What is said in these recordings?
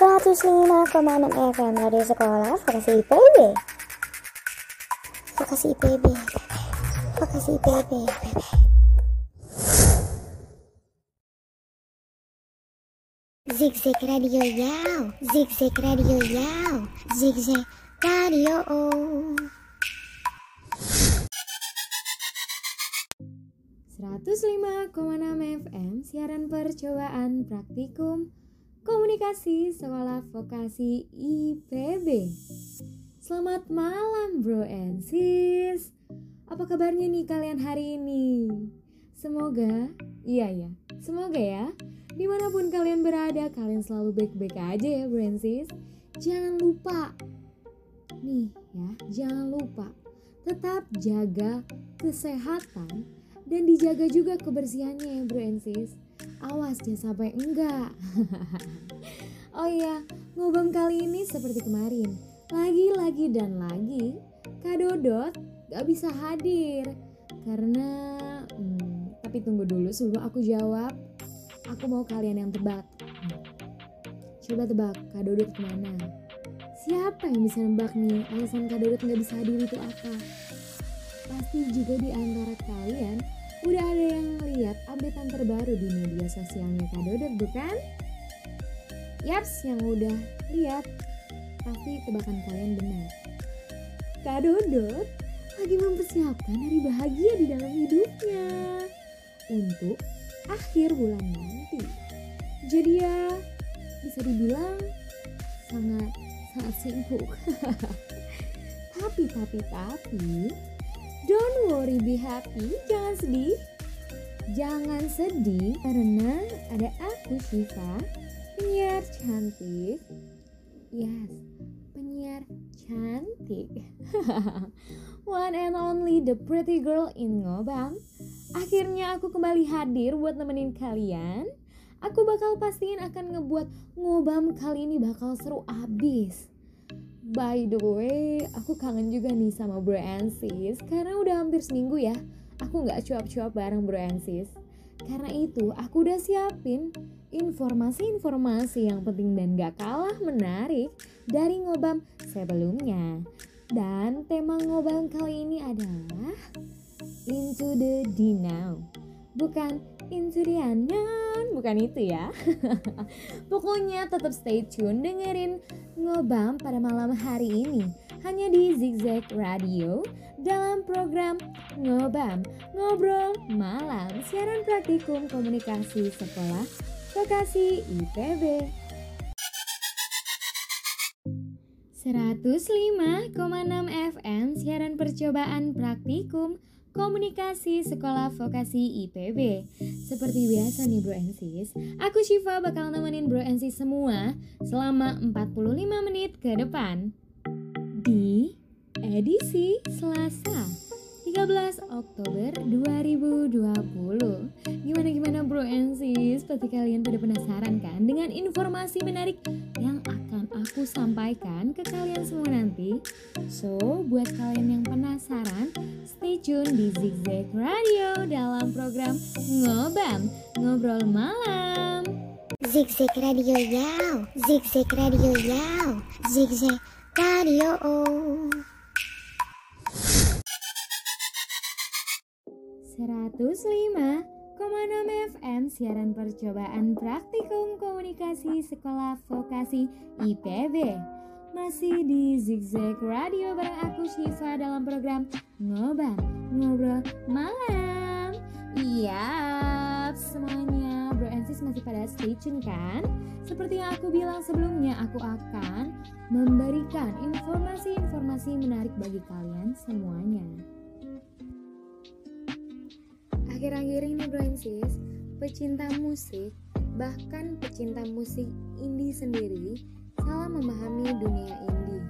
105,6 FM Radio Sekolah. Vokasi IPB Vokasi IPB Vokasi IPB Zigzag Radio Yao. Zigzag Radio Yao. Zigzag Radio. Oh. 105,6 FM siaran percobaan praktikum komunikasi sekolah vokasi IPB. Selamat malam bro and sis. Apa kabarnya nih kalian hari ini? Semoga, iya ya, semoga ya. Di mana pun kalian berada, kalian selalu baik-baik aja ya bro and sis. Jangan lupa, nih ya, jangan lupa tetap jaga kesehatan dan dijaga juga kebersihannya ya bro and sis awas jangan sampai enggak. Oh iya ngobam kali ini seperti kemarin. Lagi-lagi dan lagi Kak Dodot gak bisa hadir. Karena hmm, tapi tunggu dulu sebelum aku jawab. Aku mau kalian yang tebak. Coba tebak Kak Dodot ke mana? Siapa yang bisa nebak nih? Alasan Kak Dodot gak bisa hadir itu apa? Pasti juga di antara kalian Udah ada yang lihat updatean terbaru di media sosialnya Kak Dodot bukan? Yaps, yang udah lihat pasti tebakan kalian benar. Kak Dodot lagi mempersiapkan hari bahagia di dalam hidupnya untuk akhir bulan nanti. Jadi ya bisa dibilang sangat sangat sibuk. tapi tapi tapi Don't worry, be happy. Jangan sedih. Jangan sedih karena ada aku Shiva, penyiar cantik. Yes, penyiar cantik. One and only the pretty girl in Ngobam. Akhirnya aku kembali hadir buat nemenin kalian. Aku bakal pastiin akan ngebuat Ngobam kali ini bakal seru abis. By the way, aku kangen juga nih sama Bro and Sis. Karena udah hampir seminggu ya Aku gak cuap-cuap bareng Bro and Sis. Karena itu aku udah siapin informasi-informasi yang penting dan gak kalah menarik Dari ngobam sebelumnya. Dan tema ngobam kali ini adalah Into the D Bukan unknown Bukan itu ya. Pokoknya tetap stay tune dengerin ngobam pada malam hari ini. Hanya di Zigzag Radio dalam program Ngobam Ngobrol Malam Siaran Praktikum Komunikasi Sekolah Vokasi IPB 105,6 FM Siaran Percobaan Praktikum Komunikasi Sekolah Vokasi IPB Seperti biasa nih bro and sis Aku Shiva bakal nemenin bro and sis semua Selama 45 menit ke depan Di edisi Selasa 13 Oktober 2020 Gimana-gimana bro and sis Pasti kalian pada penasaran kan? Dengan informasi menarik yang akan aku sampaikan ke kalian semua nanti. So buat kalian yang penasaran Stay tune di Zigzag Radio Dalam program Ngobam Ngobrol Malam. Zigzag Radio Yao Zigzag Radio Yao Zigzag Radio 105,6 FM siaran percobaan praktikum komunikasi sekolah vokasi IPB masih di Zigzag Radio bareng aku Shiva dalam program Ngobam Ngobrol Malam. Iya semuanya Bro and Sis masih pada stay tune kan? Seperti yang aku bilang sebelumnya aku akan memberikan informasi-informasi menarik bagi kalian semuanya Akhir-akhir ini sis, pecinta musik, bahkan pecinta musik indie sendiri salah memahami dunia indie.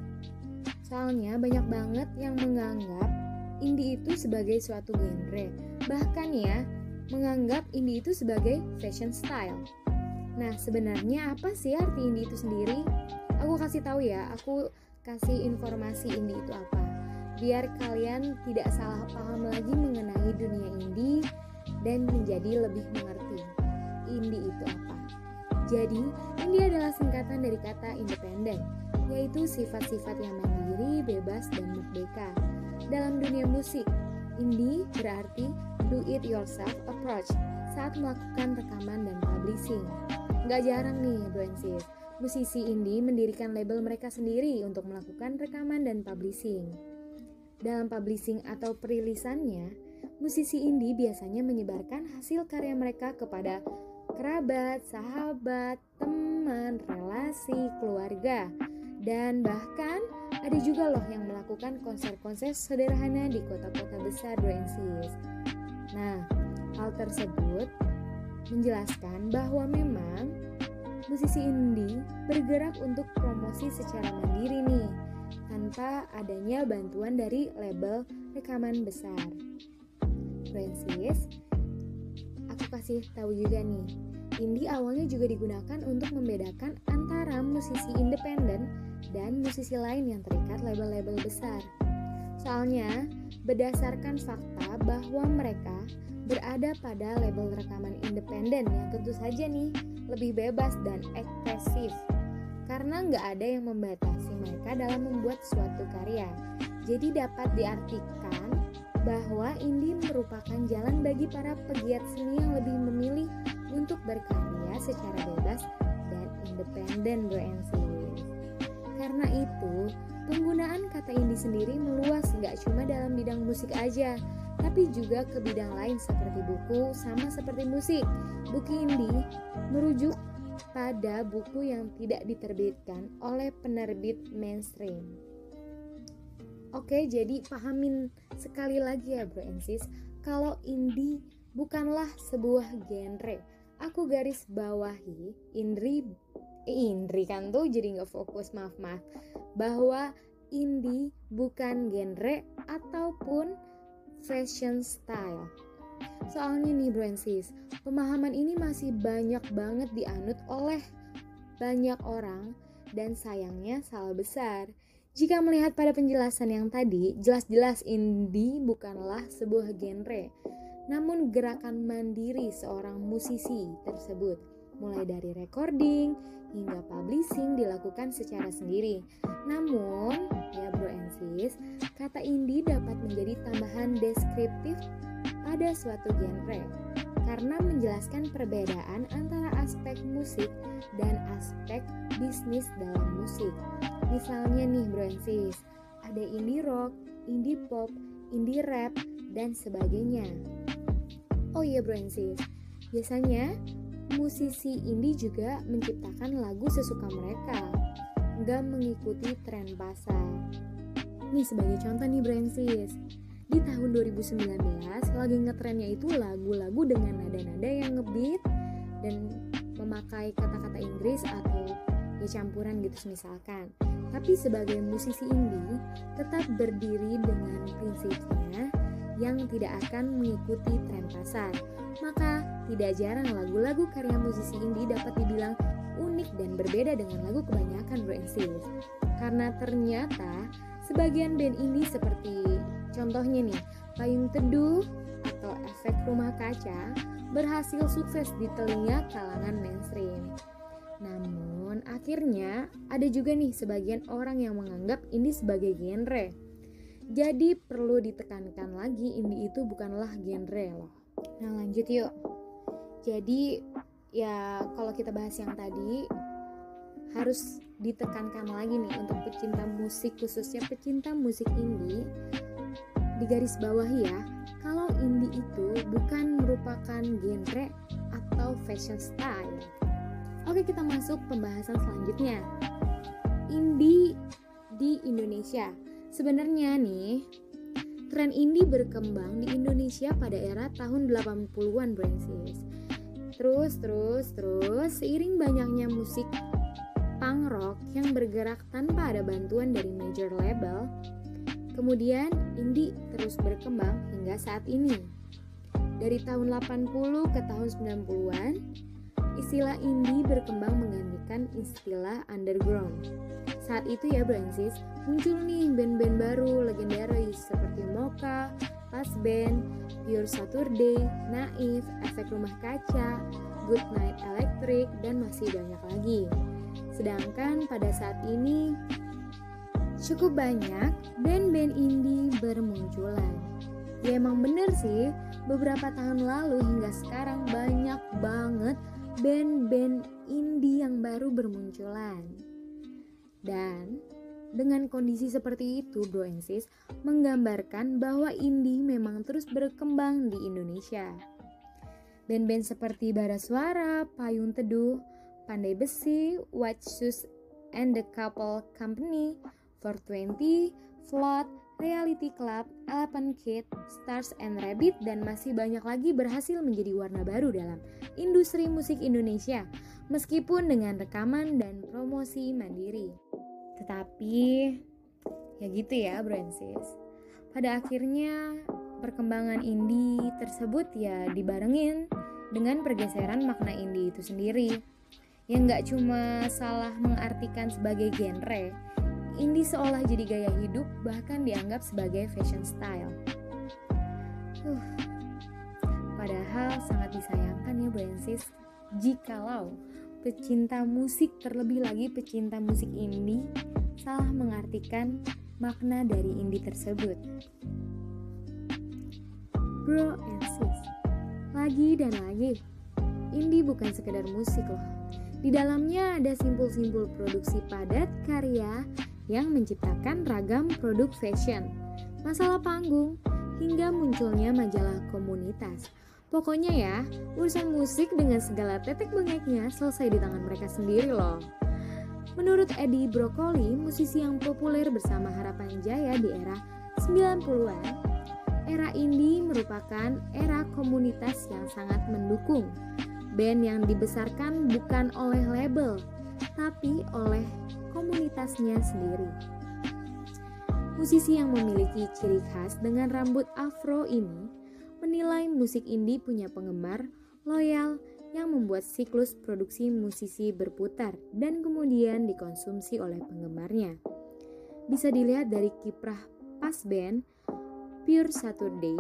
Soalnya banyak banget yang menganggap indie itu sebagai suatu genre. Bahkan ya, menganggap indie itu sebagai fashion style. Nah, sebenarnya apa sih arti indie itu sendiri? Aku kasih tahu ya, aku kasih informasi indie itu apa biar kalian tidak salah paham lagi mengenai dunia indie dan menjadi lebih mengerti indie itu apa. Jadi, indie adalah singkatan dari kata independen, yaitu sifat-sifat yang mandiri, bebas, dan merdeka. Dalam dunia musik, indie berarti do it yourself approach saat melakukan rekaman dan publishing. Gak jarang nih, bro and sis, musisi indie mendirikan label mereka sendiri untuk melakukan rekaman dan publishing. Dalam publishing atau perilisannya, musisi indie biasanya menyebarkan hasil karya mereka kepada kerabat, sahabat, teman, relasi, keluarga, dan bahkan ada juga loh yang melakukan konser-konser sederhana di kota-kota besar sis. Nah, hal tersebut menjelaskan bahwa memang musisi indie bergerak untuk promosi secara mandiri nih tanpa adanya bantuan dari label rekaman besar. Francis, aku kasih tahu juga nih, indie awalnya juga digunakan untuk membedakan antara musisi independen dan musisi lain yang terikat label-label besar. Soalnya, berdasarkan fakta bahwa mereka berada pada label rekaman independen yang tentu saja nih lebih bebas dan ekspresif karena nggak ada yang membatasi mereka dalam membuat suatu karya. Jadi dapat diartikan bahwa indie merupakan jalan bagi para pegiat seni yang lebih memilih untuk berkarya secara bebas dan independen bro Karena itu, penggunaan kata indie sendiri meluas nggak cuma dalam bidang musik aja, tapi juga ke bidang lain seperti buku, sama seperti musik. Buku indie merujuk pada buku yang tidak diterbitkan oleh penerbit mainstream. Oke, jadi pahamin sekali lagi ya bro and sis, kalau indie bukanlah sebuah genre. Aku garis bawahi indri eh, indri kan tuh jadi nggak fokus maaf maaf bahwa indie bukan genre ataupun fashion style. Soalnya nih bro pemahaman ini masih banyak banget dianut oleh banyak orang dan sayangnya salah besar. Jika melihat pada penjelasan yang tadi, jelas-jelas indie bukanlah sebuah genre, namun gerakan mandiri seorang musisi tersebut. Mulai dari recording hingga publishing dilakukan secara sendiri. Namun, ya bro and sis, kata indie dapat menjadi tambahan deskriptif pada suatu genre karena menjelaskan perbedaan antara aspek musik dan aspek bisnis dalam musik. Misalnya nih bro ada indie rock, indie pop, indie rap, dan sebagainya. Oh iya bro biasanya musisi indie juga menciptakan lagu sesuka mereka, nggak mengikuti tren pasar. Nih sebagai contoh nih bro di tahun 2019 lagi ngetrennya itu lagu-lagu dengan nada-nada yang ngebeat dan memakai kata-kata Inggris atau ya campuran gitu misalkan. Tapi sebagai musisi indie tetap berdiri dengan prinsipnya yang tidak akan mengikuti tren pasar. Maka tidak jarang lagu-lagu karya musisi indie dapat dibilang unik dan berbeda dengan lagu kebanyakan bro Karena ternyata sebagian band indie seperti Contohnya nih, payung teduh atau efek rumah kaca berhasil sukses di telinga kalangan mainstream. Namun, akhirnya ada juga nih sebagian orang yang menganggap ini sebagai genre. Jadi perlu ditekankan lagi indie itu bukanlah genre loh. Nah lanjut yuk. Jadi ya kalau kita bahas yang tadi harus ditekankan lagi nih untuk pecinta musik khususnya pecinta musik indie di garis bawah ya, kalau indie itu bukan merupakan genre atau fashion style. Oke, kita masuk pembahasan selanjutnya. Indie di Indonesia. Sebenarnya nih, tren indie berkembang di Indonesia pada era tahun 80-an, Brancis. Terus, terus, terus, seiring banyaknya musik punk rock yang bergerak tanpa ada bantuan dari major label, Kemudian indie terus berkembang hingga saat ini. Dari tahun 80 ke tahun 90-an, istilah indie berkembang menggantikan istilah underground. Saat itu ya Brancis, muncul nih band-band baru legendaris seperti Mocha, Pas Band, Pure Saturday, Naif, Efek Rumah Kaca, Good Night Electric, dan masih banyak lagi. Sedangkan pada saat ini cukup banyak band-band indie bermunculan. Ya emang bener sih, beberapa tahun lalu hingga sekarang banyak banget band-band indie yang baru bermunculan. Dan dengan kondisi seperti itu, Bro menggambarkan bahwa indie memang terus berkembang di Indonesia. Band-band seperti Bara Suara, Payung Teduh, Pandai Besi, White Shoes and the Couple Company, 420, Float, Reality Club, Elephant Kid, Stars and Rabbit, dan masih banyak lagi berhasil menjadi warna baru dalam industri musik Indonesia, meskipun dengan rekaman dan promosi mandiri. Tetapi, ya gitu ya bro. Pada akhirnya, perkembangan indie tersebut ya dibarengin dengan pergeseran makna indie itu sendiri. Yang nggak cuma salah mengartikan sebagai genre, indie seolah jadi gaya hidup bahkan dianggap sebagai fashion style. Uh, padahal sangat disayangkan ya Bransis jikalau pecinta musik terlebih lagi pecinta musik indie salah mengartikan makna dari indie tersebut. Bro and sis, lagi dan lagi, indie bukan sekedar musik loh. Di dalamnya ada simpul-simpul produksi padat karya yang menciptakan ragam produk fashion, masalah panggung, hingga munculnya majalah komunitas. Pokoknya ya, urusan musik dengan segala tetek bengeknya selesai di tangan mereka sendiri loh. Menurut Eddie Brokoli, musisi yang populer bersama Harapan Jaya di era 90-an, era indie merupakan era komunitas yang sangat mendukung. Band yang dibesarkan bukan oleh label, tapi oleh komunitasnya sendiri. Musisi yang memiliki ciri khas dengan rambut afro ini menilai musik indie punya penggemar loyal yang membuat siklus produksi musisi berputar dan kemudian dikonsumsi oleh penggemarnya. Bisa dilihat dari kiprah pas band Pure Saturday,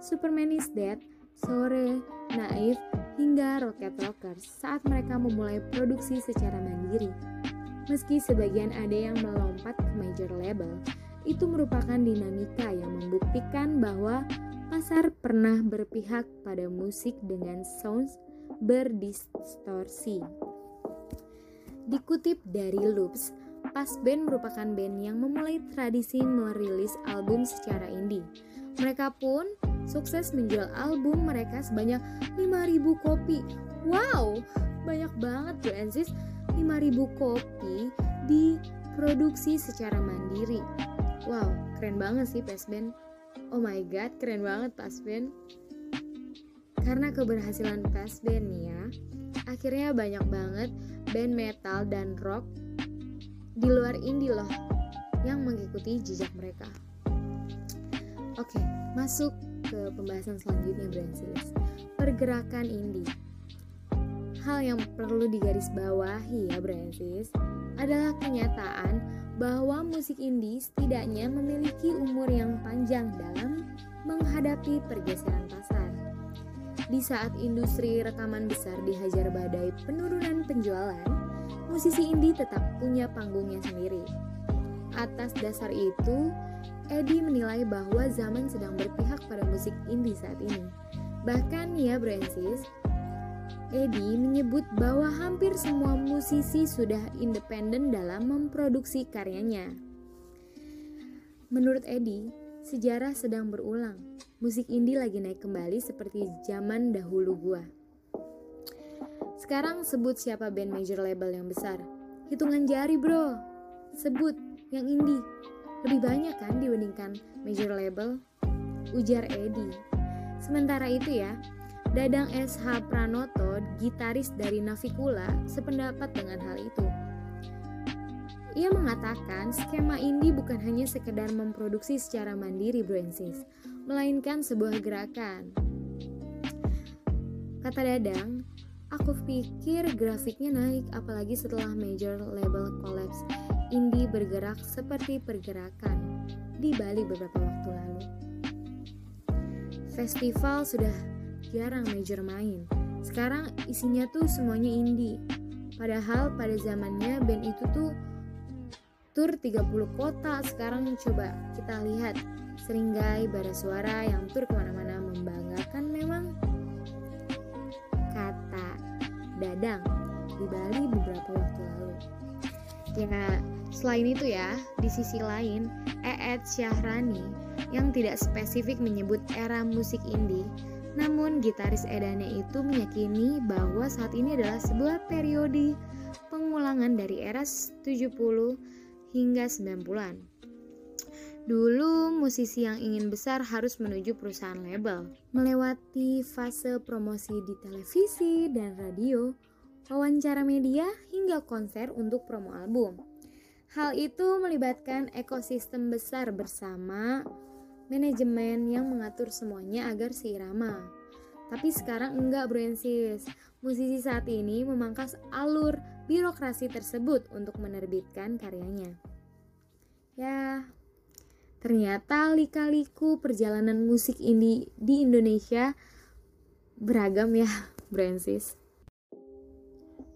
Superman is Dead, Sore, Naif, hingga Rocket Rockers saat mereka memulai produksi secara mandiri. Meski sebagian ada yang melompat ke major label, itu merupakan dinamika yang membuktikan bahwa pasar pernah berpihak pada musik dengan sounds berdistorsi. Dikutip dari Loops, Pas Band merupakan band yang memulai tradisi merilis album secara indie. Mereka pun sukses menjual album mereka sebanyak 5000 kopi. Wow, banyak banget bro and 5000 kopi diproduksi secara mandiri. Wow, keren banget sih Pesben. Oh my god, keren banget Pesben. Karena keberhasilan Pesben nih ya, akhirnya banyak banget band metal dan rock di luar indie loh yang mengikuti jejak mereka. Oke, masuk ke pembahasan selanjutnya Bransis. Pergerakan indie hal yang perlu digarisbawahi ya Bransis adalah kenyataan bahwa musik indie setidaknya memiliki umur yang panjang dalam menghadapi pergeseran pasar. Di saat industri rekaman besar dihajar badai penurunan penjualan, musisi indie tetap punya panggungnya sendiri. Atas dasar itu, Eddie menilai bahwa zaman sedang berpihak pada musik indie saat ini. Bahkan ya Bransis, Edi menyebut bahwa hampir semua musisi sudah independen dalam memproduksi karyanya. Menurut Edi, sejarah sedang berulang. Musik indie lagi naik kembali seperti zaman dahulu gua. Sekarang sebut siapa band major label yang besar. Hitungan jari bro. Sebut yang indie. Lebih banyak kan dibandingkan major label? Ujar Edi. Sementara itu ya, Dadang SH Pranoto, gitaris dari Navikula, sependapat dengan hal itu. Ia mengatakan skema indie bukan hanya sekedar memproduksi secara mandiri Bransis, melainkan sebuah gerakan. Kata Dadang, aku pikir grafiknya naik apalagi setelah major label collapse. Indie bergerak seperti pergerakan di Bali beberapa waktu lalu. Festival sudah jarang major main. sekarang isinya tuh semuanya indie. Padahal pada zamannya band itu tuh tur 30 kota. Sekarang coba kita lihat Seringgai Bara Suara yang tur ke mana-mana membanggakan memang kata Dadang di Bali beberapa waktu lalu. Ya, selain itu ya, di sisi lain, Eet Syahrani yang tidak spesifik menyebut era musik indie, namun gitaris Edane itu meyakini bahwa saat ini adalah sebuah periode pengulangan dari era 70 hingga 90-an. Dulu musisi yang ingin besar harus menuju perusahaan label, melewati fase promosi di televisi dan radio, wawancara media hingga konser untuk promo album. Hal itu melibatkan ekosistem besar bersama manajemen yang mengatur semuanya agar seirama. Tapi sekarang enggak bro sis. Musisi saat ini memangkas alur birokrasi tersebut untuk menerbitkan karyanya. Ya, ternyata lika-liku perjalanan musik indie di Indonesia beragam ya, bro sis.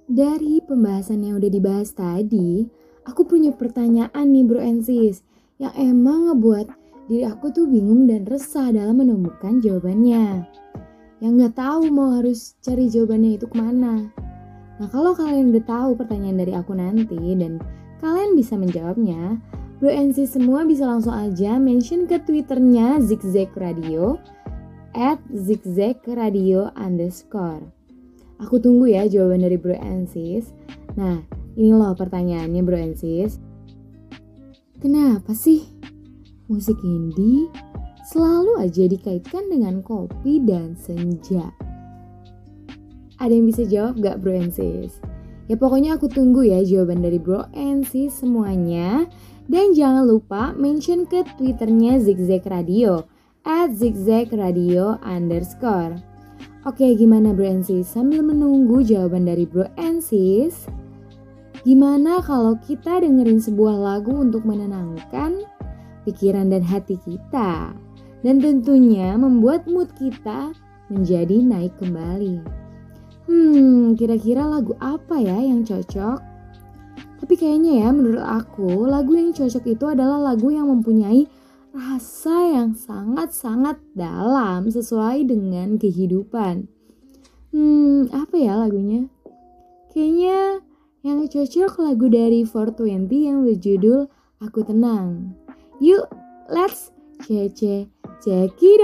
Dari pembahasan yang udah dibahas tadi, aku punya pertanyaan nih bro sis, yang emang ngebuat diri aku tuh bingung dan resah dalam menemukan jawabannya. Yang nggak tahu mau harus cari jawabannya itu ke mana. Nah kalau kalian udah tahu pertanyaan dari aku nanti dan kalian bisa menjawabnya, Bro NC semua bisa langsung aja mention ke twitternya Zigzag Radio at Zigzag Radio underscore. Aku tunggu ya jawaban dari Bro. Nah, ini loh pertanyaannya Bro. Kenapa sih musik indie selalu aja dikaitkan dengan kopi dan senja. Ada yang bisa jawab gak bro and sis? Ya pokoknya aku tunggu ya jawaban dari bro and sis semuanya. Dan jangan lupa mention ke twitternya Zigzag Radio at Zigzag Radio underscore. Oke gimana bro and sis? Sambil menunggu jawaban dari bro and sis, gimana kalau kita dengerin sebuah lagu untuk menenangkan pikiran dan hati kita, dan tentunya membuat mood kita menjadi naik kembali. Hmm, kira-kira lagu apa ya yang cocok? Tapi kayaknya ya menurut aku lagu yang cocok itu adalah lagu yang mempunyai rasa yang sangat-sangat dalam sesuai dengan kehidupan. Hmm, apa ya lagunya? Kayaknya yang cocok lagu dari 420 yang berjudul Aku Tenang. Yuk, let's check check it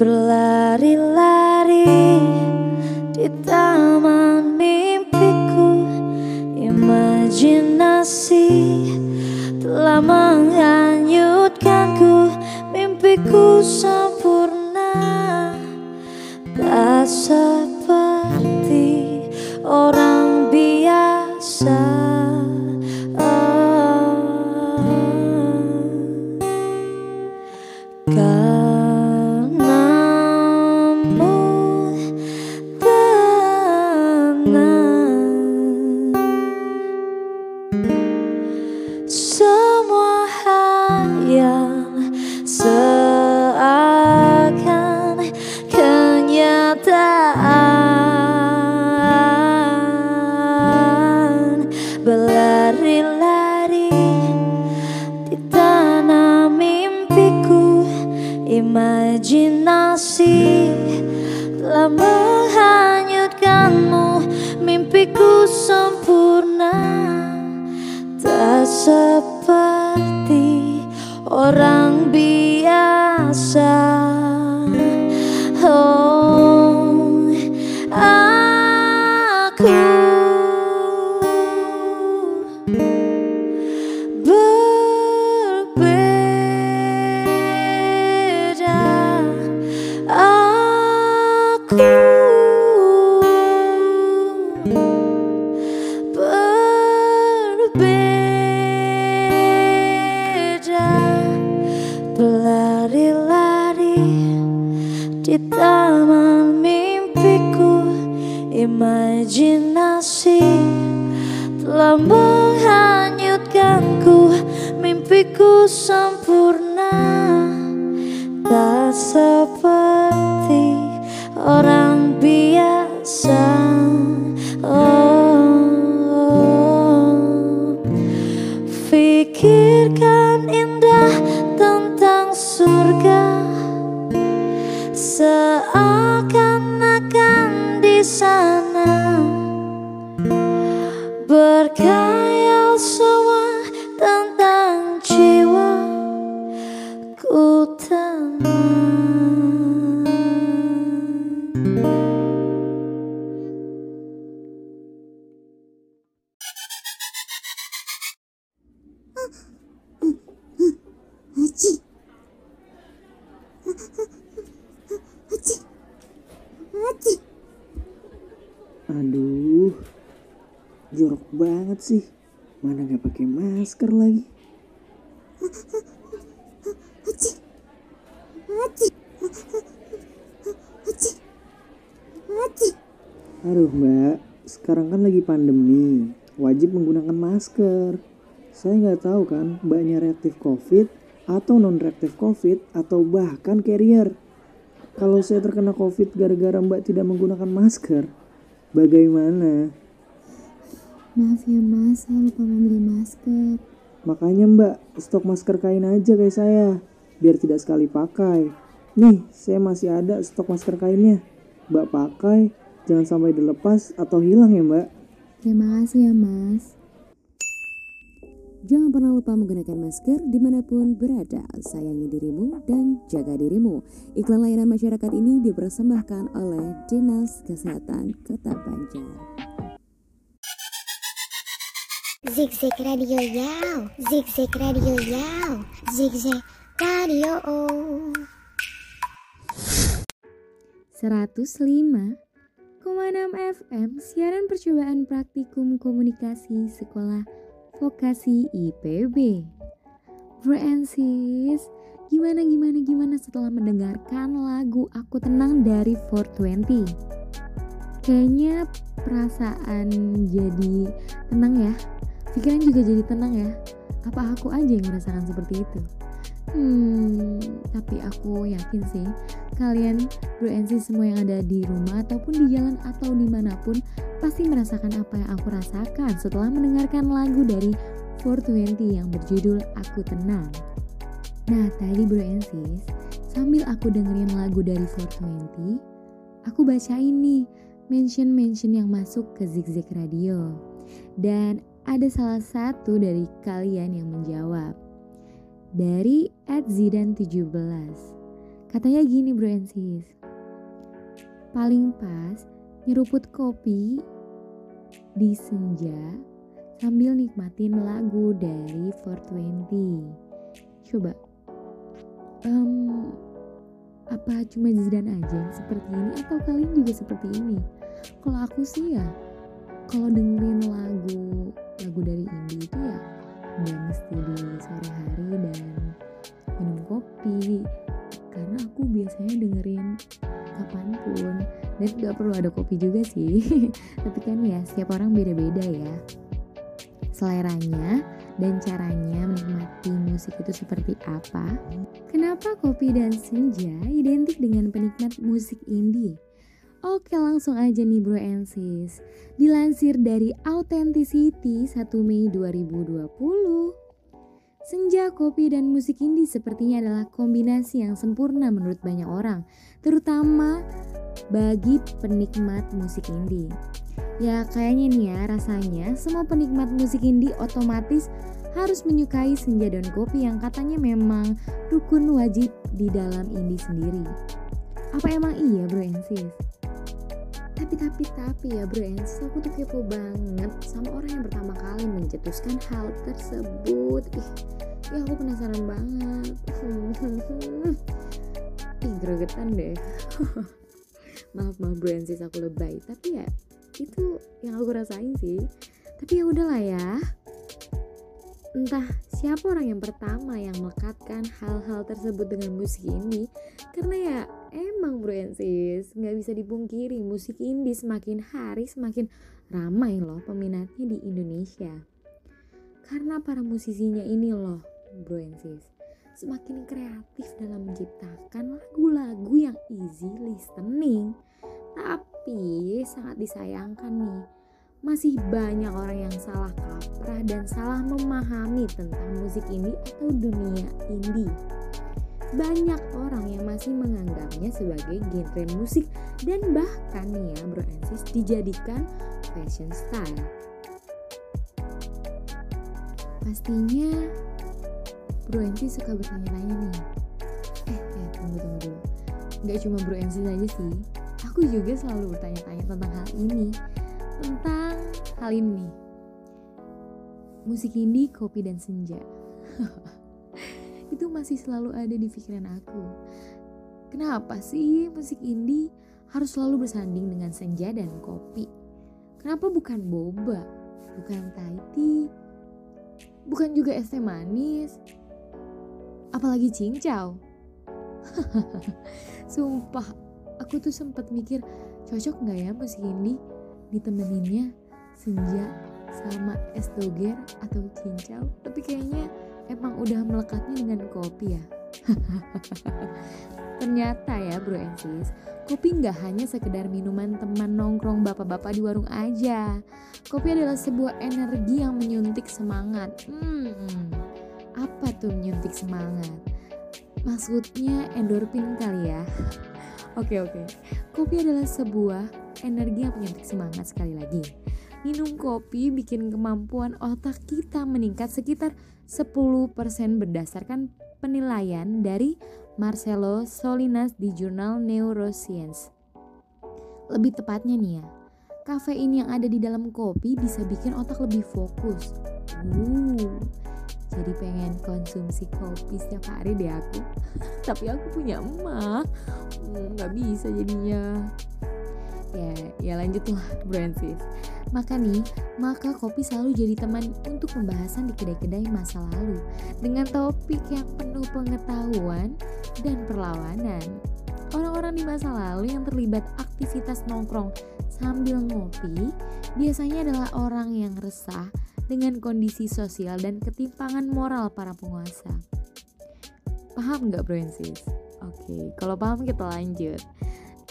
berlari-lari di taman mimpiku. Imajinasi telah menghanyutkanku mimpiku sama wajib menggunakan masker. Saya nggak tahu kan, mbaknya reaktif COVID atau non reaktif COVID atau bahkan carrier. Kalau saya terkena COVID gara-gara mbak tidak menggunakan masker, bagaimana? Maaf ya mas, saya lupa membeli masker. Makanya mbak, stok masker kain aja kayak saya, biar tidak sekali pakai. Nih, saya masih ada stok masker kainnya. Mbak pakai, jangan sampai dilepas atau hilang ya mbak. Terima kasih ya mas. Jangan pernah lupa menggunakan masker di mana pun berada. Sayangi dirimu dan jaga dirimu. Iklan layanan masyarakat ini dipersembahkan oleh Dinas Kesehatan Kota Banjar. Zigzag Radio Yow. Zigzag Radio Yow. Zigzag Radio. 105,6 FM siaran percobaan praktikum komunikasi sekolah vokasi IPB. Sis, gimana gimana gimana setelah mendengarkan lagu Aku Tenang dari 420? Kayaknya perasaan jadi tenang ya. Pikiran juga jadi tenang ya. Apa aku aja yang merasakan seperti itu? Hmm, tapi aku yakin sih kalian bro and semua yang ada di rumah ataupun di jalan atau di mana pun pasti merasakan apa yang aku rasakan setelah mendengarkan lagu dari 420 yang berjudul Aku Tenang. Nah tadi bro and sambil aku dengerin lagu dari 420, aku baca ini mention-mention yang masuk ke Zigzag Radio. Dan ada salah satu dari kalian yang menjawab. Dari @zidan17. Katanya gini bro and sis. Paling pas nyeruput kopi di senja sambil nikmatin lagu dari 420. Coba, em, apa cuma Zidan aja yang seperti ini atau kalian juga seperti ini? Kalau aku sih ya, kalau dengerin lagu lagu dari indie itu ya nggak mesti di sore hari dan minum kopi. Karena aku biasanya dengerin kapan pun. Dan nggak perlu ada kopi juga sih. Tapi kan ya setiap orang beda-beda ya. Seleranya dan caranya menikmati musik itu seperti apa? Kenapa kopi dan senja identik dengan penikmat musik indie Oke langsung aja nih bro and sis Dilansir dari Authenticity 1 Mei 2020 Senja, kopi, dan musik indie sepertinya adalah kombinasi yang sempurna menurut banyak orang Terutama bagi penikmat musik indie Ya kayaknya nih ya rasanya semua penikmat musik indie otomatis harus menyukai senja dan kopi yang katanya memang rukun wajib di dalam indie sendiri. Apa emang iya bro and sis? Tapi tapi tapi ya bro and sis aku tuh kepo banget sama orang yang pertama kali mencetuskan hal tersebut. Ih, ya aku penasaran banget. Ih gregetan deh. maaf maaf bro and sis aku lebay. Tapi ya itu yang aku rasain sih. Tapi ya udahlah ya Entah siapa orang yang pertama yang melekatkan hal-hal tersebut dengan musik ini Karena ya emang bro and sis Gak bisa dipungkiri musik indie semakin hari semakin ramai loh peminatnya di Indonesia. Karena para musisinya ini loh bro and sis Semakin kreatif dalam menciptakan lagu-lagu yang easy listening. Tapi sangat disayangkan nih masih banyak orang yang salah kaprah dan salah memahami tentang musik indie atau dunia indie. Banyak orang yang masih menganggapnya sebagai genre musik dan bahkan ya bro Ensis dijadikan fashion style. Pastinya bro Ensis suka bertanya-tanya nih. Eh, eh tunggu tunggu dulu. Gak cuma bro Ensis aja sih, aku juga selalu bertanya-tanya tentang hal ini tentang hal ini musik indie kopi dan senja itu masih selalu ada di pikiran aku. Kenapa sih musik indie harus selalu bersanding dengan senja dan kopi? Kenapa bukan boba bukan Thai tea bukan juga es teh manis apalagi cincau? Sumpah aku tuh sempat mikir cocok nggak ya musik indie ditemeninnya senja sama es doger atau cincau? Tapi kayaknya emang udah melekatnya dengan kopi ya? Ternyata ya bro and sis kopi nggak hanya sekedar minuman teman nongkrong bapak-bapak di warung aja. Kopi adalah sebuah energi yang menyuntik semangat. Hmm apa tuh menyuntik semangat? Maksudnya endorfin kali ya? Oke oke. Kopi adalah sebuah energi yang penyuntik semangat sekali lagi. Minum kopi bikin kemampuan otak kita meningkat sekitar 10% berdasarkan penilaian dari Marcelo Solinas di jurnal Neuroscience. Lebih tepatnya nih ya, kafein yang ada di dalam kopi bisa bikin otak lebih fokus. Uh, jadi pengen konsumsi kopi setiap hari deh aku. Tapi aku punya emak, hmm, nggak bisa jadinya ya ya lanjutlah Francis maka nih maka kopi selalu jadi teman untuk pembahasan di kedai-kedai masa lalu dengan topik yang penuh pengetahuan dan perlawanan orang-orang di masa lalu yang terlibat aktivitas nongkrong sambil ngopi biasanya adalah orang yang resah dengan kondisi sosial dan ketimpangan moral para penguasa paham nggak Francis? Oke, kalau paham kita lanjut.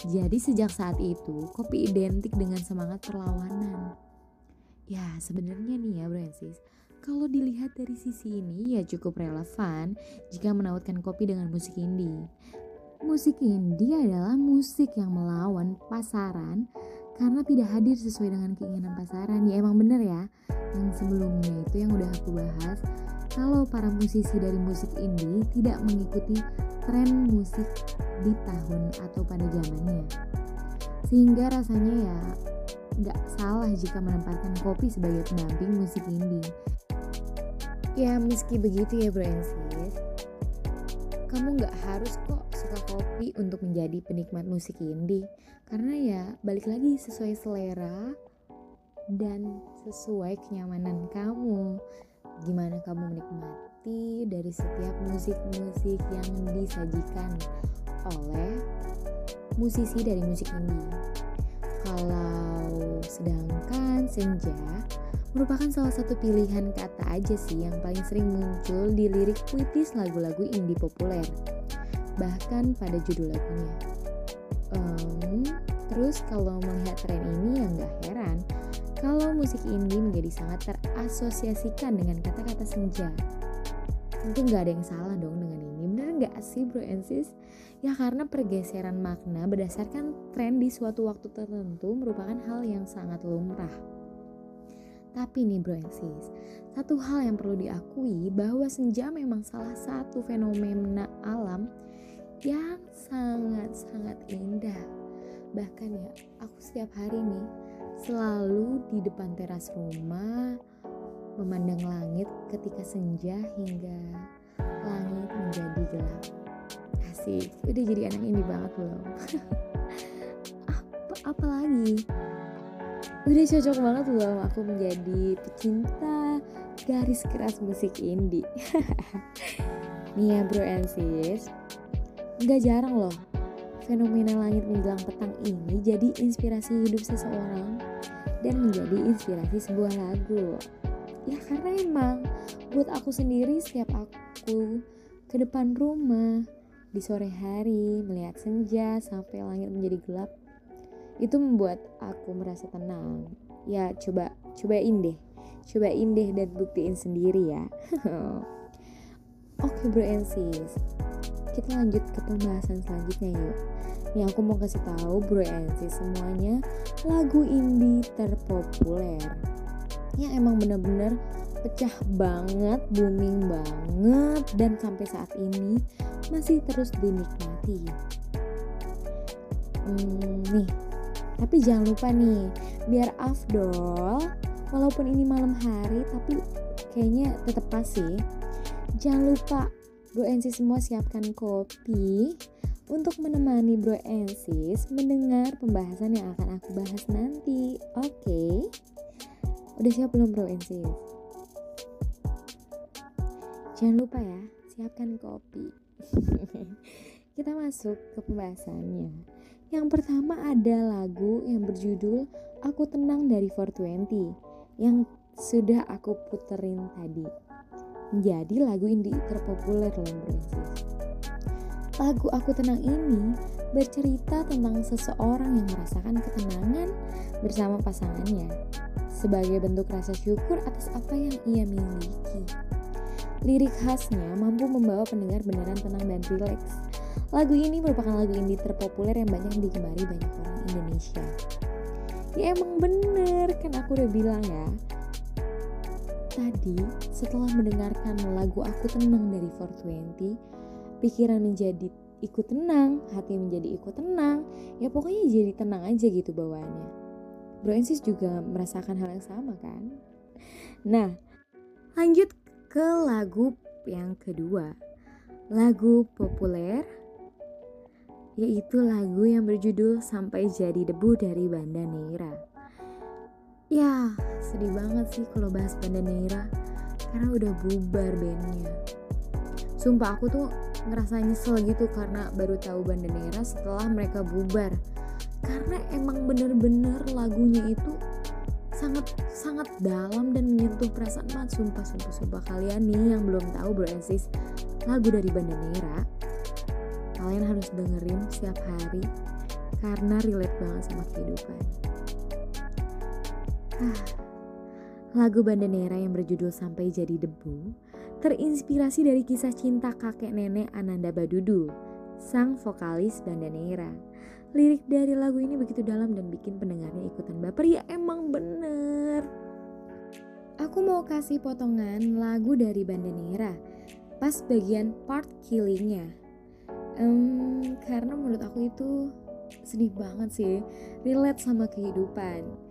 Jadi sejak saat itu, kopi identik dengan semangat perlawanan. Ya, sebenarnya nih ya, Brancis, kalau dilihat dari sisi ini ya cukup relevan jika menautkan kopi dengan musik indie. Musik indie adalah musik yang melawan pasaran karena tidak hadir sesuai dengan keinginan pasaran. Ya emang bener ya, yang sebelumnya itu yang udah aku bahas, kalau para musisi dari musik indie tidak mengikuti tren musik di tahun atau pada zamannya. Sehingga rasanya ya nggak salah jika menempatkan kopi sebagai pendamping musik indie. Ya meski begitu ya bro and sis, kamu nggak harus kok suka kopi untuk menjadi penikmat musik indie. Karena ya balik lagi sesuai selera dan sesuai kenyamanan kamu. Gimana kamu menikmati dari setiap musik-musik yang disajikan oleh musisi dari musik indie. Kalau sedangkan senja merupakan salah satu pilihan kata aja sih yang paling sering muncul di lirik puitis lagu-lagu indie populer, bahkan pada judul lagunya. Um, terus kalau melihat tren ini ya nggak heran kalau musik indie menjadi sangat terasosiasikan dengan kata-kata senja. Tentu nggak ada yang salah dong dengan ini, bener nggak sih bro and sis? Ya karena pergeseran makna berdasarkan tren di suatu waktu tertentu merupakan hal yang sangat lumrah. Tapi nih bro and sis, satu hal yang perlu diakui bahwa senja memang salah satu fenomena alam yang sangat-sangat indah. Bahkan ya, aku setiap hari nih selalu di depan teras rumah memandang langit ketika senja hingga langit menjadi gelap. Asik, udah jadi anak ini banget belum? apa apa lagi? Udah cocok banget loh aku menjadi pecinta garis keras musik indie. Nih ya bro and sis, nggak jarang loh fenomena langit menjelang petang ini jadi inspirasi hidup seseorang dan menjadi inspirasi sebuah lagu. Ya karena emang buat aku sendiri setiap aku ke depan rumah di sore hari melihat senja sampai langit menjadi gelap itu membuat aku merasa tenang. Ya coba cobain deh, cobain deh dan buktiin sendiri ya. Oke bro and kita lanjut ke pembahasan selanjutnya yuk. Nih aku mau kasih tahu bro and sis semuanya lagu indie terpopuler yang emang bener-bener pecah banget, booming banget dan sampai saat ini masih terus dinikmati. Hmm, nih, tapi jangan lupa nih, biar afdol, walaupun ini malam hari tapi kayaknya tetap pas sih. Jangan lupa Bro Ensis semua siapkan kopi untuk menemani Bro Ensis mendengar pembahasan yang akan aku bahas nanti. Oke. Okay? Udah siap belum Bro Ensis? Jangan lupa ya, siapkan kopi. Kita masuk ke pembahasannya. Yang pertama ada lagu yang berjudul Aku Tenang dari 420 yang sudah aku puterin tadi. Jadi lagu indie terpopuler loh Francis. Lagu Aku Tenang ini bercerita tentang seseorang yang merasakan ketenangan bersama pasangannya sebagai bentuk rasa syukur atas apa yang ia miliki. Lirik khasnya mampu membawa pendengar beneran tenang dan rileks. Lagu ini merupakan lagu indie terpopuler yang banyak digemari banyak orang Indonesia. Ya emang bener kan aku udah bilang ya. Tadi setelah mendengarkan lagu Aku Tenang dari 420, pikiran menjadi ikut tenang, hati menjadi ikut tenang, ya pokoknya jadi tenang aja gitu bawaannya. Bro Ensis juga merasakan hal yang sama kan? Nah, lanjut ke lagu yang kedua. Lagu populer yaitu lagu yang berjudul Sampai Jadi Debu dari Banda Neira. Ya, sedih banget sih kalau bahas Banda Neira karena udah bubar bandnya. Sumpah aku tuh ngerasa nyesel gitu karena baru tahu Banda Neira setelah mereka bubar. Karena emang bener-bener lagunya itu sangat sangat dalam dan menyentuh perasaan banget sumpah sumpah sumpah kalian nih yang belum tahu bro Ensis lagu dari Banda Neira kalian harus dengerin setiap hari karena relate banget sama kehidupan lagu Banda Neira yang berjudul Sampai Jadi Debu terinspirasi dari kisah cinta kakek nenek Ananda Badudu sang vokalis Banda Neira Lirik dari lagu ini begitu dalam dan bikin pendengarnya ikutan baper ya emang bener. Aku mau kasih potongan lagu dari Banda Neira pas bagian part killingnya. Um, karena menurut aku itu sedih banget sih, relate sama kehidupan.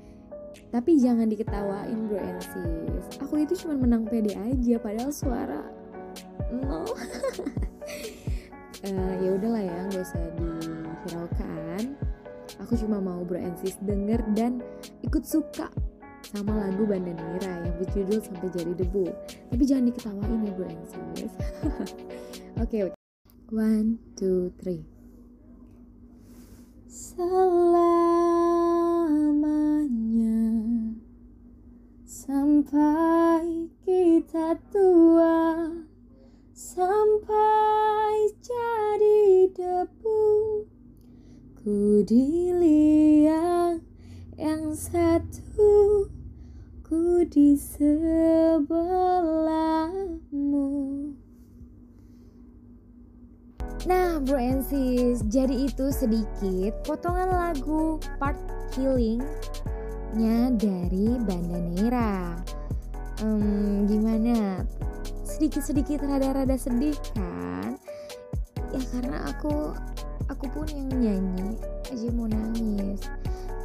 Tapi jangan diketawain bro and sis. Aku itu cuma menang pede aja padahal suara no. uh, ya udahlah ya nggak usah dihiraukan aku cuma mau bro and sis denger dan ikut suka sama lagu Banda Nira yang berjudul sampai jadi debu tapi jangan diketawain ya bro and sis oke okay, okay. one two three selamanya. Sampai kita tua sampai jadi debu. Ku dilihat yang satu ku di sebelahmu. Nah bro and sis, jadi itu sedikit potongan lagu part healing nya dari Banda Neira. Um, gimana? Sedikit-sedikit rada-rada sedih kan? Ya karena aku aku pun yang nyanyi aja mau nangis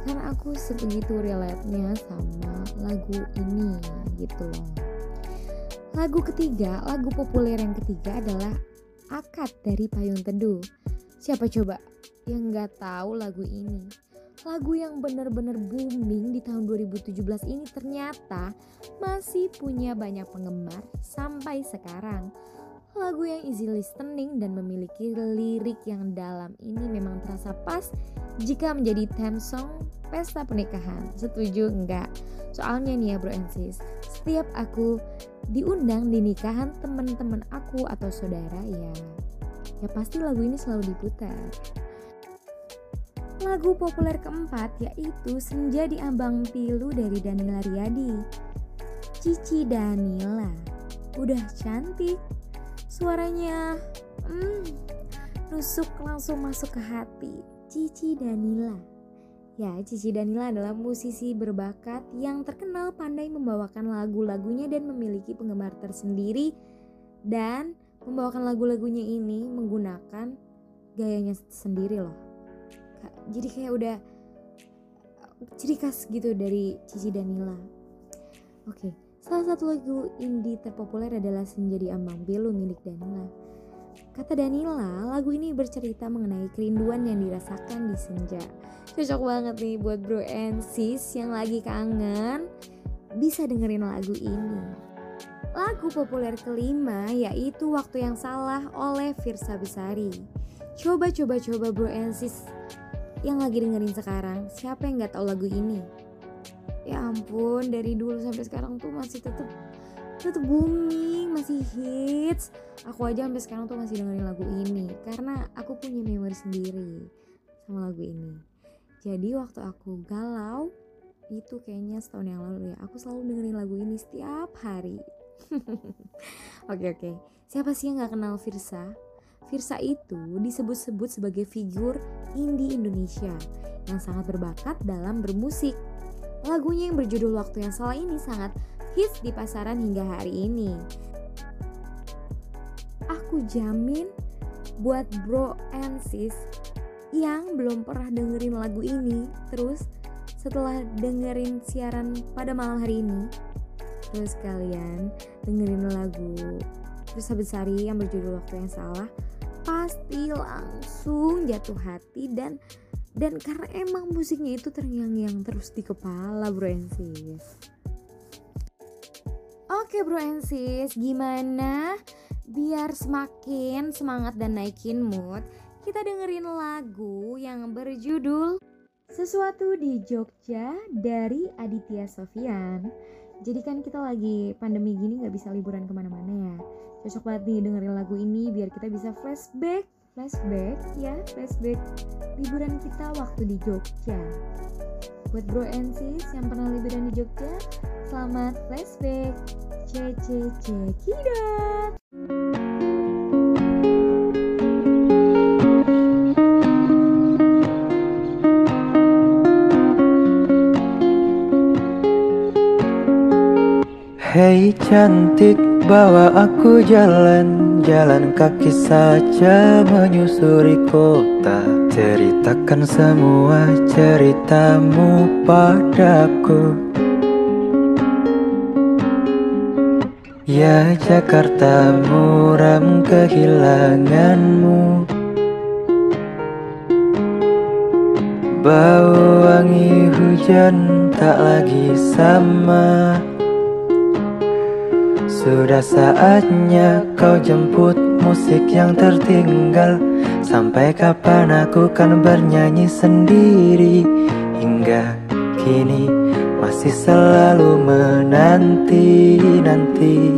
karena aku sebegitu relate-nya sama lagu ini gitu loh. Lagu ketiga, lagu populer yang ketiga adalah Akad dari Payung Teduh. Siapa coba yang nggak tahu lagu ini? Lagu yang benar-benar booming di tahun 2017 ini ternyata masih punya banyak penggemar sampai sekarang. Lagu yang easy listening dan memiliki lirik yang dalam ini memang terasa pas jika menjadi theme song pesta pernikahan. Setuju enggak? Soalnya nih ya bro and sis, setiap aku diundang di nikahan teman-teman aku atau saudara ya, ya pasti lagu ini selalu diputar. Lagu populer keempat yaitu Senja di Ambang Pilu dari Danila Riyadi. Cici Danila, udah cantik, Suaranya hmm, nusuk langsung masuk ke hati. Cici Danila. Ya, Cici Danila adalah musisi berbakat yang terkenal pandai membawakan lagu-lagunya dan memiliki penggemar tersendiri dan membawakan lagu-lagunya ini menggunakan gayanya sendiri loh. Jadi kayak udah ciri khas gitu dari Cici Danila. Oke, Salah satu lagu indie terpopuler adalah Senja di Ambang Pilu milik Danila. Kata Danila, lagu ini bercerita mengenai kerinduan yang dirasakan di senja. Cocok banget nih buat bro and sis yang lagi kangen, bisa dengerin lagu ini. Lagu populer kelima yaitu Waktu Yang Salah oleh Firsa Besari. Coba coba coba bro and sis yang lagi dengerin sekarang, siapa yang gak tahu lagu ini? ya ampun dari dulu sampai sekarang tuh masih tetep tetep booming masih hits. Aku aja sampai sekarang tuh masih dengerin lagu ini karena aku punya memori sendiri sama lagu ini. Jadi waktu aku galau itu kayaknya setahun yang lalu ya aku selalu dengerin lagu ini setiap hari. Oke oke. Siapa sih yang nggak kenal Virsa Virsa itu disebut-sebut sebagai figur indie Indonesia yang sangat berbakat dalam bermusik Lagunya yang berjudul Waktu Yang Salah ini sangat hits di pasaran hingga hari ini. Aku jamin buat bro and sis yang belum pernah dengerin lagu ini, terus setelah dengerin siaran pada malam hari ini, terus kalian dengerin lagu Terus Besari yang berjudul Waktu Yang Salah, pasti langsung jatuh hati dan dan karena emang musiknya itu terngiang-ngiang terus di kepala bro and Oke bro and gimana? Biar semakin semangat dan naikin mood kita dengerin lagu yang berjudul Sesuatu di Jogja dari Aditya Sofian Jadi kan kita lagi pandemi gini gak bisa liburan ke mana-mana ya. Cocok banget nih dengerin lagu ini biar kita bisa flashback. Flashback ya flashback liburan kita waktu di Jogja. Buat bro and sis yang pernah liburan di Jogja selamat flashback. Cece cekidot Hei cantik bawa aku jalan. Jalan kaki saja menyusuri kota. Ceritakan semua ceritamu padaku. Ya Jakarta muram kehilanganmu. Bau wangi hujan tak lagi sama sudah saatnya kau jemput musik yang tertinggal. Sampai kapan aku kan bernyanyi sendiri? Hingga kini masih selalu menanti-nanti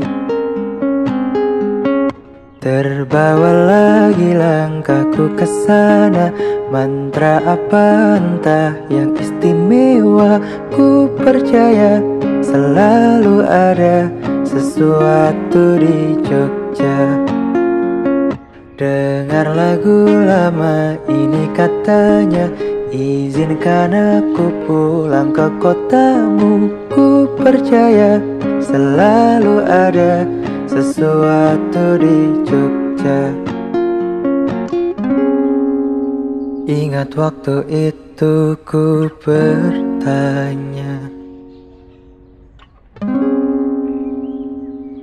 Terbawa lagi langkahku ke sana. Mantra apa entah yang istimewa? Ku percaya selalu ada sesuatu di Jogja. Dengar lagu lama ini katanya Izinkan aku pulang ke kotamu. Ku percaya selalu ada sesuatu di Jogja. Ingat waktu itu ku bertanya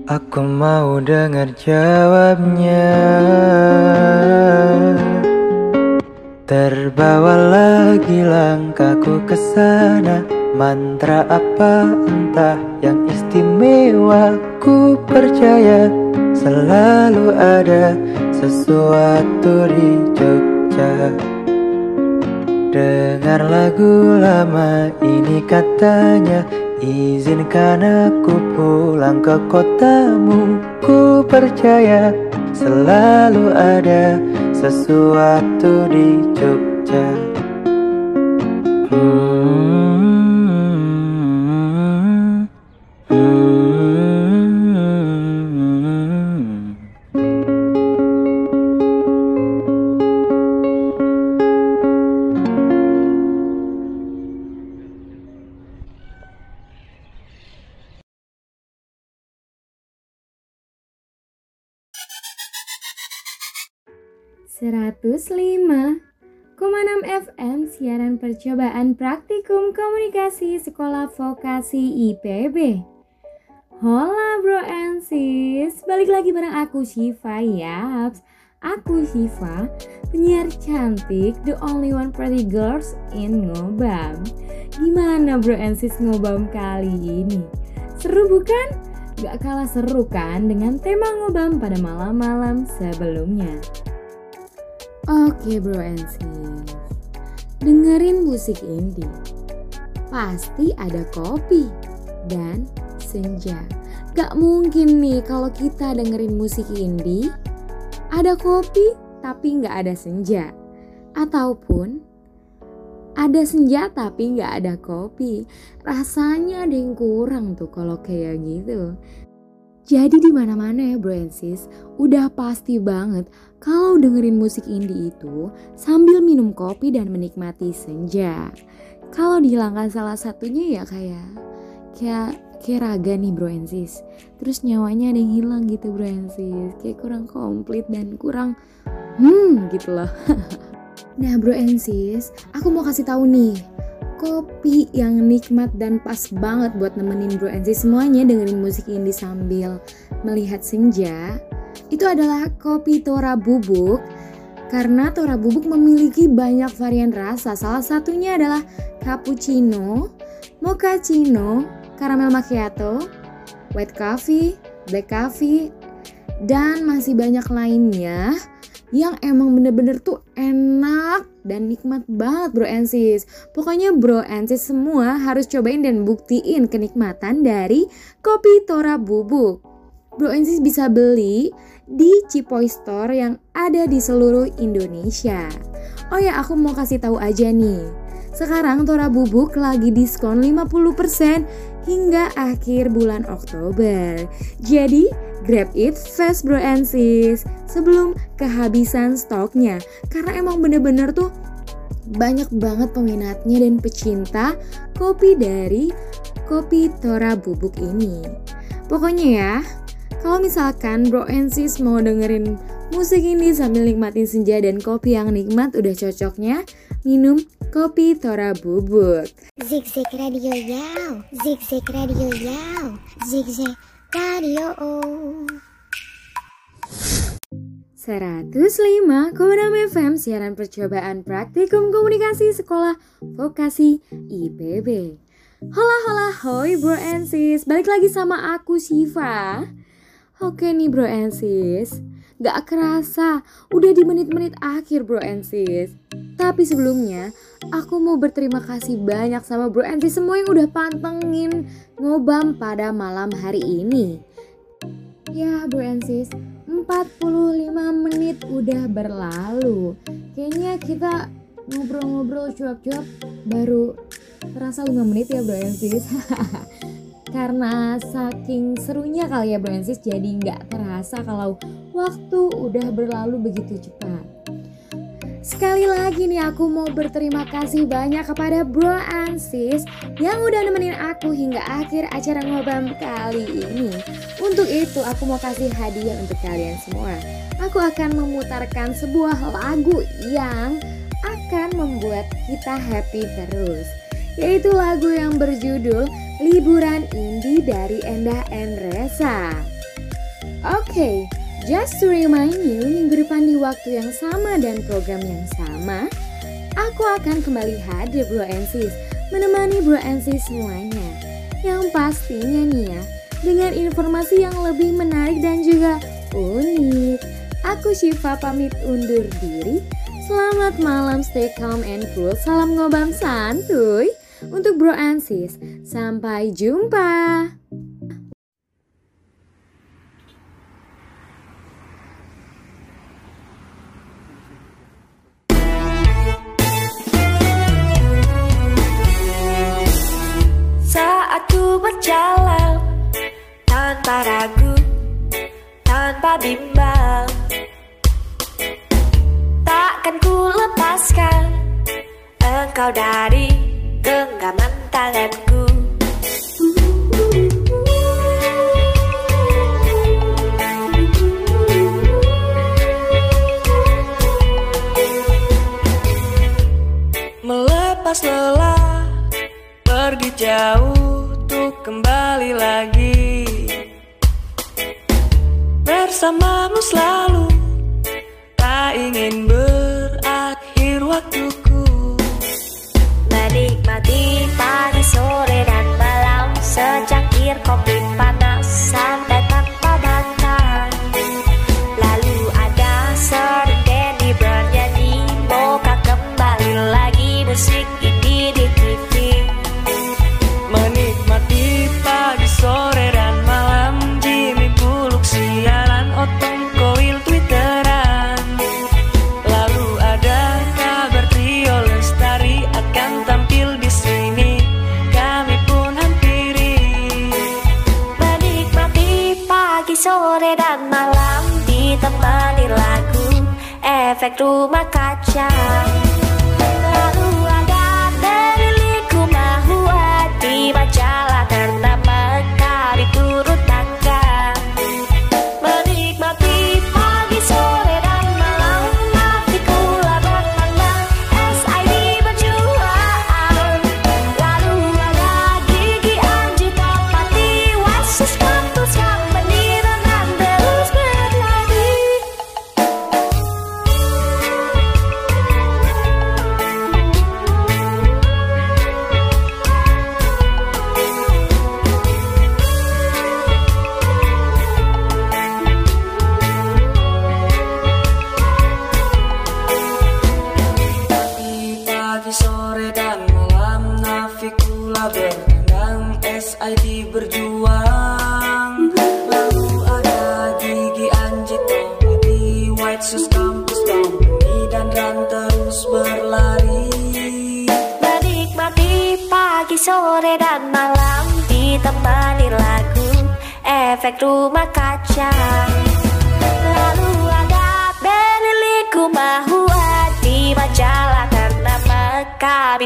Aku mau dengar jawabnya. Terbawa lagi langkahku ke sana. Mantra apa entah yang istimewa? Ku percaya selalu ada sesuatu di Jogja Dengar lagu lama ini katanya Izinkan aku pulang ke kotamu. Ku percaya selalu ada sesuatu di Jogja. Hmm, FM siaran percobaan praktikum komunikasi sekolah vokasi IPB. Hola bro and sis, balik lagi bareng aku Shiva yaps. Aku Shiva, penyiar cantik, the only one pretty girls in Ngobam. Gimana bro and sis Ngobam kali ini? Seru bukan? Gak kalah seru kan dengan tema Ngobam pada malam-malam sebelumnya. Oke bro and sis, dengerin musik indie. Pasti ada kopi dan senja. Gak mungkin nih kalau kita dengerin musik indie, ada kopi tapi gak ada senja. Ataupun ada senja tapi gak ada kopi. Rasanya ada yang kurang tuh kalau kayak gitu. Jadi di mana-mana ya bro sis, udah pasti banget kalau dengerin musik indie itu sambil minum kopi dan menikmati senja. Kalau dihilangkan salah satunya ya kayak kayak kayak raga nih bro sis. Terus nyawanya ada yang hilang gitu bro sis. Kayak kurang komplit dan kurang hmm gitu loh. nah bro sis, aku mau kasih tahu nih kopi yang nikmat dan pas banget buat nemenin bro and sis semuanya dengerin musik indie sambil melihat senja. Itu adalah kopi Tora Bubuk. Karena Tora Bubuk memiliki banyak varian rasa salah satunya adalah cappuccino, mochaccino, caramel macchiato, white coffee, black coffee, dan masih banyak lainnya yang emang bener-bener tuh enak dan nikmat banget bro and sis. Pokoknya bro and sis semua harus cobain dan buktiin kenikmatan dari kopi Tora Bubuk. Bro and sis bisa beli di Cipoy Store yang ada di seluruh Indonesia. Oh ya aku mau kasih tahu aja nih. Sekarang Tora Bubuk lagi diskon 50% hingga akhir bulan Oktober. Jadi grab it fast bro and sis sebelum kehabisan stoknya karena emang bener-bener tuh banyak banget peminatnya dan pecinta kopi dari kopi Tora Bubuk ini. Pokoknya ya, kalau misalkan bro and sis mau dengerin musik ini sambil nikmatin senja dan kopi yang nikmat udah cocoknya minum kopi Tora Bubuk. Zigzag Radio Yow, Zigzag Radio Yow, Zigzag Radio. 105,6 FM siaran percobaan praktikum komunikasi sekolah vokasi IPB. Hola hola hoi bro and sis, balik lagi sama aku Siva. Oke nih bro and sis, gak kerasa udah di menit-menit akhir bro and sis. Tapi sebelumnya aku mau berterima kasih banyak sama bro and sis semua yang udah pantengin ngobam pada malam hari ini. Ya bro and sis, 45 menit udah berlalu. Kayaknya kita ngobrol-ngobrol cuap-cuap baru terasa 5 menit ya bro and sis. Karena saking serunya kali ya bro and sis jadi nggak terasa kalau waktu udah berlalu begitu cepat. Sekali lagi nih aku mau berterima kasih banyak kepada Bro Ansis yang udah nemenin aku hingga akhir acara ngobam kali ini. Untuk itu aku mau kasih hadiah untuk kalian semua. Aku akan memutarkan sebuah lagu yang akan membuat kita happy terus. Yaitu lagu yang berjudul Liburan Indie dari Endah Endresa. Oke, okay, Just to remind you, minggu depan di waktu yang sama dan program yang sama, aku akan kembali hadir Bro Ensis, menemani Bro Ensis semuanya. Yang pastinya nih ya, dengan informasi yang lebih menarik dan juga unik. Aku Syifa pamit undur diri. Selamat malam, stay calm and cool. Salam ngobam santuy untuk Bro Ensis. Sampai jumpa.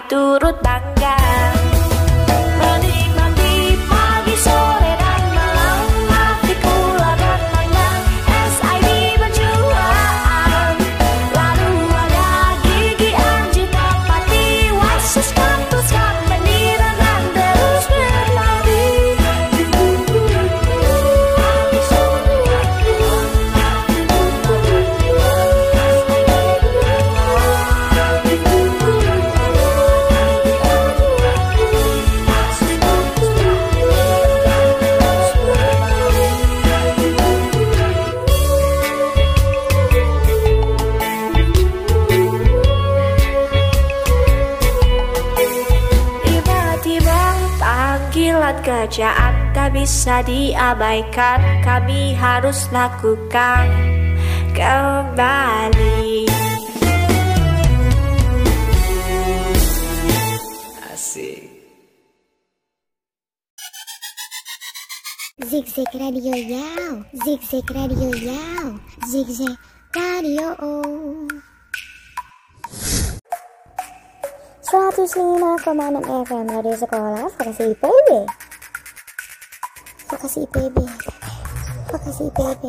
Kami bisa diabaikan Kami harus lakukan kembali. Asik. Zigzag Radio Yow, Zigzag Radio Yow, Zigzag Radio. 105,6 FM Radio Sekolah Vokasi IPB Vokasi IPB Vokasi IPB